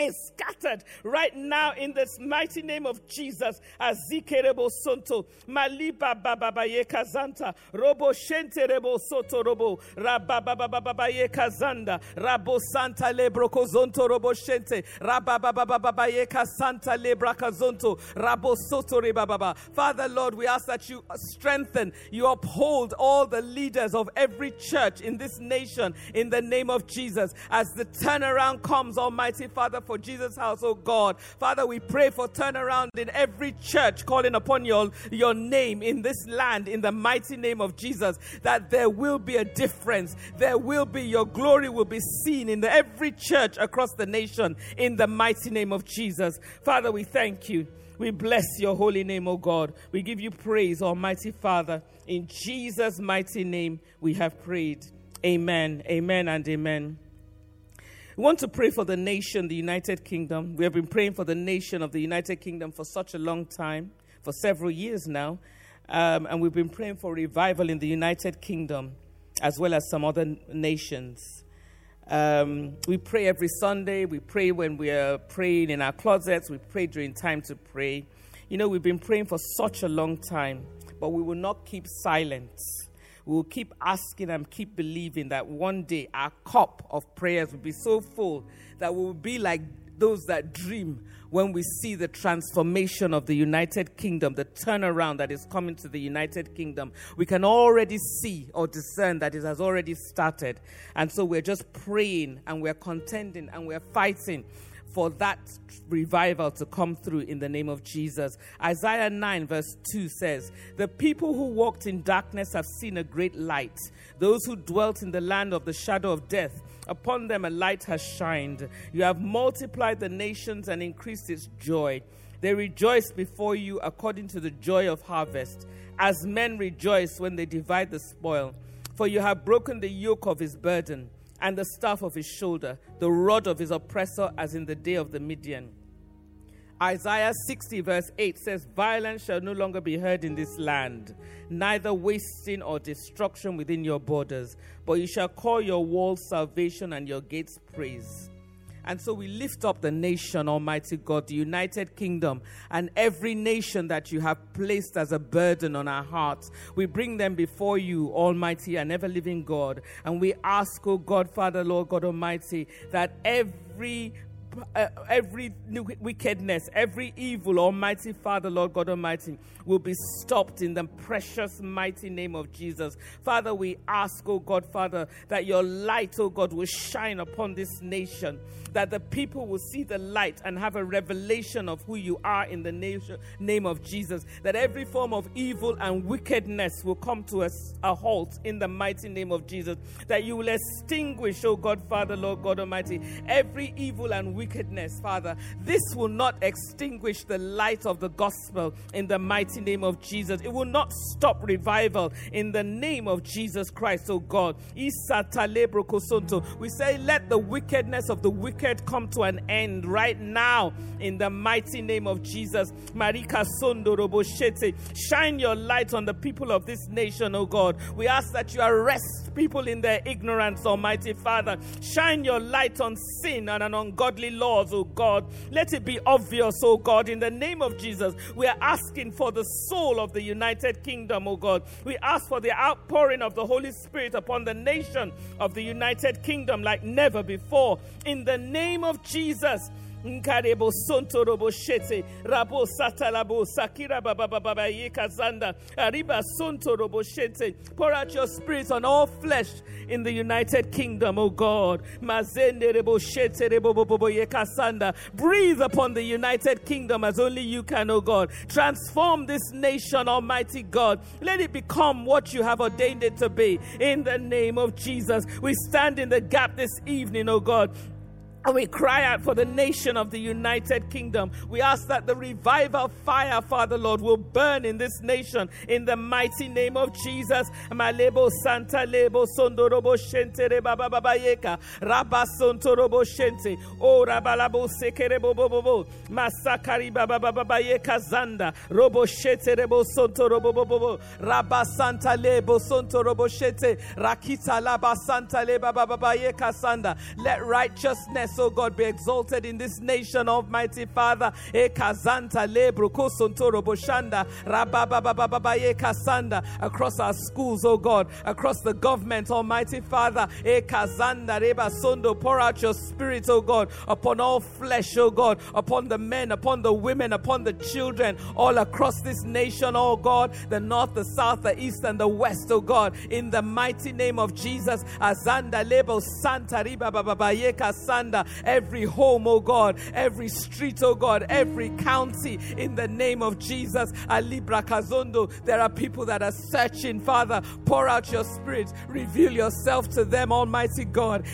is scattered right now in this mighty name of Jesus. Azikerebo sonto, maliba bababaye kazanta, robo shente rebo soto robo, rababababaye kazanda, rabo santa lebroko zonto robo shente, rababababaye kasanta lebraka zonto, rabo soto rebababa. Father Lord, we ask that you strengthen, you uphold all the leaders of every church in this nation in the name of Jesus. As the turnaround comes, Almighty Father, for Jesus House, oh God. Father, we pray for turnaround in every church calling upon your, your name in this land in the mighty name of Jesus, that there will be a difference. There will be, your glory will be seen in the, every church across the nation in the mighty name of Jesus. Father, we thank you. We bless your holy name, O God. We give you praise, Almighty Father. In Jesus' mighty name, we have prayed. Amen, amen, and amen. We want to pray for the nation, the United Kingdom. We have been praying for the nation of the United Kingdom for such a long time, for several years now. Um, and we've been praying for revival in the United Kingdom as well as some other nations. Um, we pray every Sunday. We pray when we are praying in our closets. We pray during time to pray. You know, we've been praying for such a long time, but we will not keep silent. We will keep asking and keep believing that one day our cup of prayers will be so full that we will be like those that dream when we see the transformation of the United Kingdom, the turnaround that is coming to the United Kingdom. We can already see or discern that it has already started. And so we're just praying and we're contending and we're fighting for that revival to come through in the name of Jesus. Isaiah 9, verse 2 says, The people who walked in darkness have seen a great light. Those who dwelt in the land of the shadow of death, upon them a light has shined. You have multiplied the nations and increased its joy. They rejoice before you according to the joy of harvest, as men rejoice when they divide the spoil. For you have broken the yoke of his burden and the staff of his shoulder, the rod of his oppressor, as in the day of the Midian. Isaiah 60, verse 8 says, Violence shall no longer be heard in this land, neither wasting or destruction within your borders, but you shall call your walls salvation and your gates praise. And so we lift up the nation, Almighty God, the United Kingdom, and every nation that you have placed as a burden on our hearts. We bring them before you, Almighty and ever living God. And we ask, O God, Father, Lord God Almighty, that every uh, every wickedness, every evil, Almighty Father, Lord God Almighty, will be stopped in the precious, mighty name of Jesus. Father, we ask, oh God, Father, that your light, oh God, will shine upon this nation, that the people will see the light and have a revelation of who you are in the nation, name of Jesus, that every form of evil and wickedness will come to a, a halt in the mighty name of Jesus, that you will extinguish, oh God, Father, Lord God Almighty, every evil and wickedness, Father. This will not extinguish the light of the gospel in the mighty name of Jesus. It will not stop revival in the name of Jesus Christ, oh God. We say, let the wickedness of the wicked come to an end right now in the mighty name of Jesus. Marika Shine your light on the people of this nation, oh God. We ask that you arrest people in their ignorance, Almighty Father. Shine your light on sin and an ungodly laws, oh God. Let it be obvious, oh God, in the name of Jesus. We are asking for the soul of the United Kingdom, oh God. We ask for the outpouring of the Holy Spirit upon the nation of the United Kingdom like never before. In the name of Jesus. Nkarebo sonto robo shete rabo satalabo sakira baba baba yeka zanda ariba sonto robo shete. Pour out your spirit on all flesh in the United Kingdom, O God. Mazende rebo shete rebo bobo sanda. Breathe upon the United Kingdom as only you can, O God. Transform this nation, Almighty God. Let it become what you have ordained it to be. In the name of Jesus, we stand in the gap this evening, O God. And we cry out for the nation of the United Kingdom. We ask that the revival fire, Father Lord, will burn in this nation in the mighty name of Jesus. Malebo Santa Lebo Sondorobo Shente Rabba Sontorobo Shente O Rabalabo Sekerebo Bobo Masakari Baba Zanda Robo Shete Rebo Sontorobo Bobo Rabba Santa Lebo Sontorobo Shete Rakita Laba Santa Leba Sanda Let righteousness O oh God, be exalted in this nation, Almighty Father. Ekazanta lebrukosontoro boshanda. Rabababababa across our schools, oh God, across the government, Almighty Father. Ekazanda reba sondo, pour out your spirit, oh God, upon all flesh, oh God, upon the men, upon the women, upon the children, all across this nation, oh God, the north, the south, the east, and the west, oh God, in the mighty name of Jesus. Azanda lebo santa riba babayeka sanda every home, oh God, every street, oh God, every county in the name of Jesus. Alibra Kazondo, there are people that are searching, Father. Pour out your spirit, reveal yourself to them, Almighty God.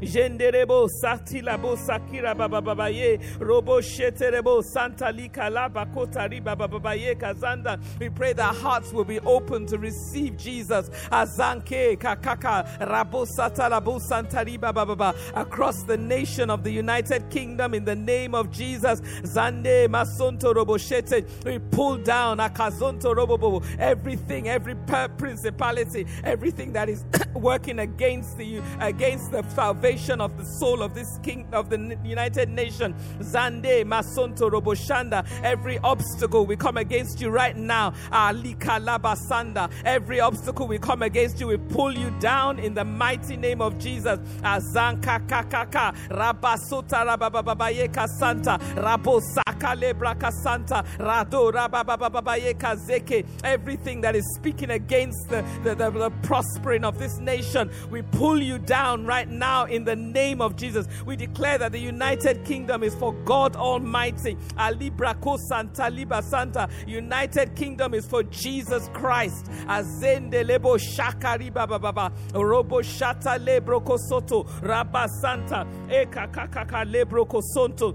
Jenderebo Satilabo Sakira Bababaye, Robo Sheterebo Santalika Laba Kotari Kazanda. We pray that hearts will be open to receive Jesus. Azanke Kakaka Rabo Satalabo Santari across the nation of the United Kingdom in the name of Jesus. Zande masonto roboshete. We pull down akazonto robobo everything, every principality, everything that is working against the against the salvation of the soul of this king of the United Nation. Zande masonto roboshanda. Every obstacle we come against you right now. Alika labasanda. Every obstacle we come against you, we pull you down in the mighty name of Jesus. Azanka kakaka rabasota rabababayeka santa rabosaka lebraka santa rado rabababayeka zeke. Everything that is speaking against the, the, the, the prospering of this nation, we pull you down right now in the name of Jesus. We declare that the United Kingdom is for God Almighty. Alibra ko santa liba santa. United Kingdom is for Jesus Christ. Azende lebo shakari baba baba. Robo shata lebro kosoto. Rabba santa. Eka kakaka lebro kosonto.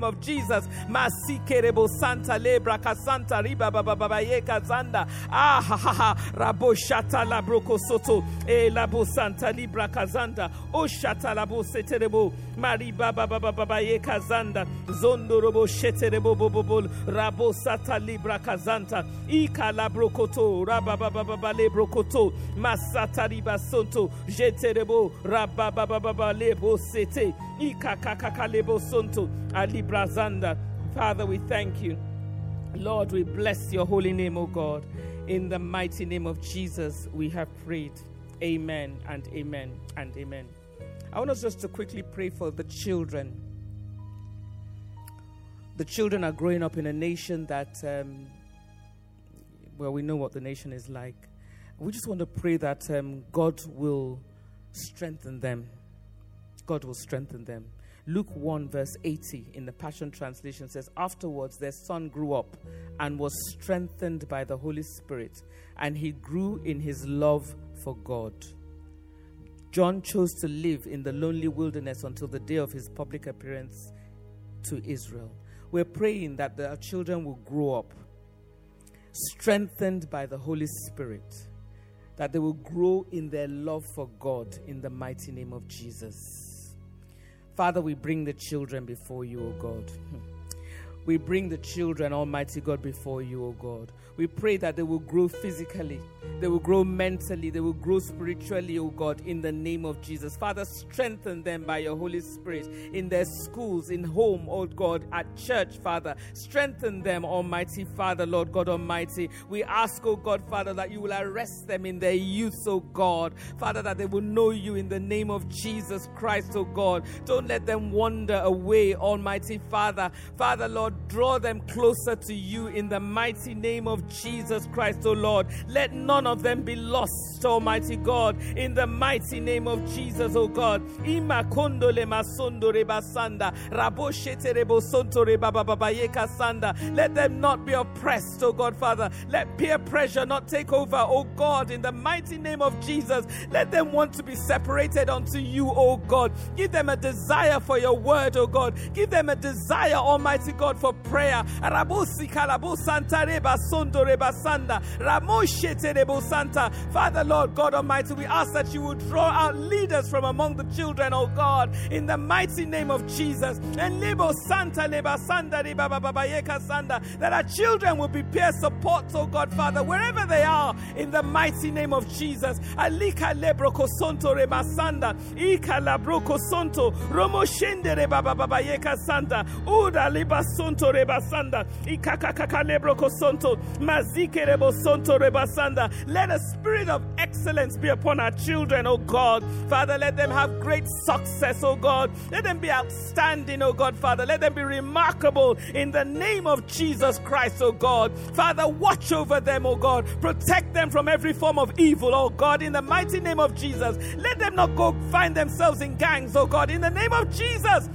of Jesus. Masikerebo Santa Lebra Kasanta Riba Bababaye Kazanda. Ah ha ha ha. Rabo Shata Labroko Soto. E Labo Santa Libra Kazanda. O Shata Labo Seterebo. Mari Baba Bababaye Kazanda. Zondo Robo Sheterebo Bobobol. Rabo Sata Libra Kazanta. Ika Labrokoto. Rabba Baba Lebrokoto. Masata Riba Sonto. Jeterebo. Rabba Baba Lebo Sete. Ika Kakaka Lebo Sonto. Ali Brazanda. Father, we thank you. Lord, we bless your holy name, O God. In the mighty name of Jesus, we have prayed. Amen and amen and amen. I want us just to quickly pray for the children. The children are growing up in a nation that, um, well, we know what the nation is like. We just want to pray that um, God will strengthen them. God will strengthen them. Luke 1, verse 80 in the Passion Translation says, Afterwards, their son grew up and was strengthened by the Holy Spirit, and he grew in his love for God. John chose to live in the lonely wilderness until the day of his public appearance to Israel. We're praying that our children will grow up strengthened by the Holy Spirit, that they will grow in their love for God in the mighty name of Jesus. Father, we bring the children before you, O God. We bring the children, Almighty God, before you, O God. We pray that they will grow physically, they will grow mentally, they will grow spiritually, O God, in the name of Jesus. Father, strengthen them by your Holy Spirit in their schools, in home, O God, at church, Father. Strengthen them, Almighty Father, Lord God Almighty. We ask, O God, Father, that you will arrest them in their youth, O God. Father, that they will know you in the name of Jesus Christ, O God. Don't let them wander away, Almighty Father. Father, Lord, draw them closer to you in the mighty name of Jesus Christ, O Lord. Let none of them be lost, Almighty God, in the mighty name of Jesus, O God. Rebababayeka sanda. Let them not be oppressed, O God, Father. Let peer pressure not take over, O God, in the mighty name of Jesus. Let them want to be separated unto you, O God. Give them a desire for your word, O God. Give them a desire, Almighty God, for prayer. Santa reba reba santa. Father, Lord God Almighty, we ask that you would draw out leaders from among the children, oh God, in the mighty name of Jesus. And lebo santa leba reba yeka sanda. That our children will be peer support, oh God, Father, wherever they are, in the mighty name of Jesus. Alika lebro kosonto reba. Ika labro kosonto. Romo shende reba baba yeka santa. Uda liba sonto sonto rebasanda. Ikakakaka lebro. Let a spirit of excellence be upon our children, oh God. Father, let them have great success, oh God. Let them be outstanding, oh God, Father. Let them be remarkable in the name of Jesus Christ, oh God. Father, watch over them, oh God. Protect them from every form of evil, oh God, in the mighty name of Jesus. Let them not go find themselves in gangs, oh God, in the name of Jesus.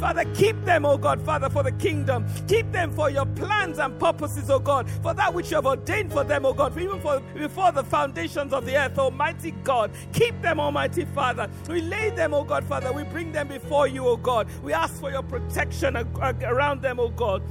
Father, keep them, oh God, Father, for the kingdom. Keep them for your plans and purposes, oh God, for that which you have ordained for them, oh God, even for before the foundations of the earth, Almighty God. Keep them, Almighty Father. We lay them, oh God, Father. We bring them before you, oh God. We ask for your protection around them, oh God.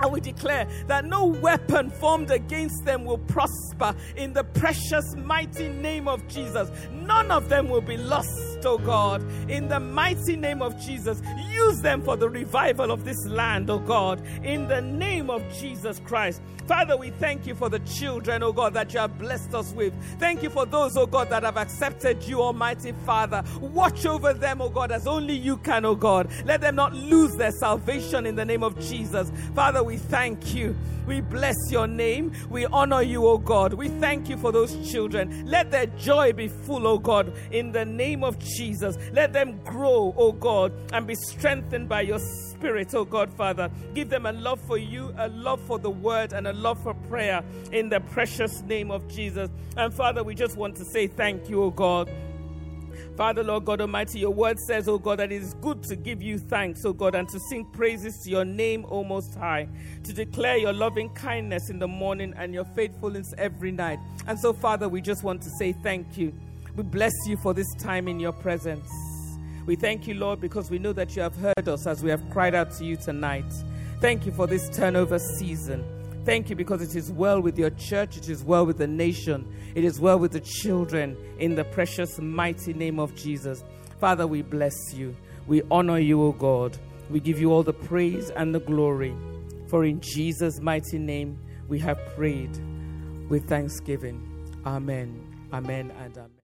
And we declare that no weapon formed against them will prosper in the precious, mighty name of Jesus. None of them will be lost, oh God. In the mighty name of Jesus, use them for the revival of this land, oh God. In the name of Jesus Christ. Father, we thank you for the children, oh God, that you have blessed us with. Thank you for those, oh God, that have accepted you, Almighty Father. Watch over them, oh God, as only you can, oh God. Let them not lose their salvation in the name of Jesus. Father, we thank you. We bless your name. We honor you, O God. We thank you for those children. Let their joy be full, O God, in the name of Jesus. Let them grow, O God, and be strengthened by your spirit, oh God, Father. Give them a love for you, a love for the word, and a love for prayer in the precious name of Jesus. And Father, we just want to say thank you, oh God. Father, Lord God Almighty, your word says, oh God, that it is good to give you thanks, oh God, and to sing praises to your name, O Most High, to declare your loving kindness in the morning and your faithfulness every night. And so, Father, we just want to say thank you. We bless you for this time in your presence. We thank you, Lord, because we know that you have heard us as we have cried out to you tonight. Thank you for this turnover season. Thank you because it is well with your church, it is well with the nation, it is well with the children in the precious, mighty name of Jesus. Father, we bless you. We honor you, O God. We give you all the praise and the glory. For in Jesus' mighty name we have prayed with thanksgiving. Amen. Amen and amen.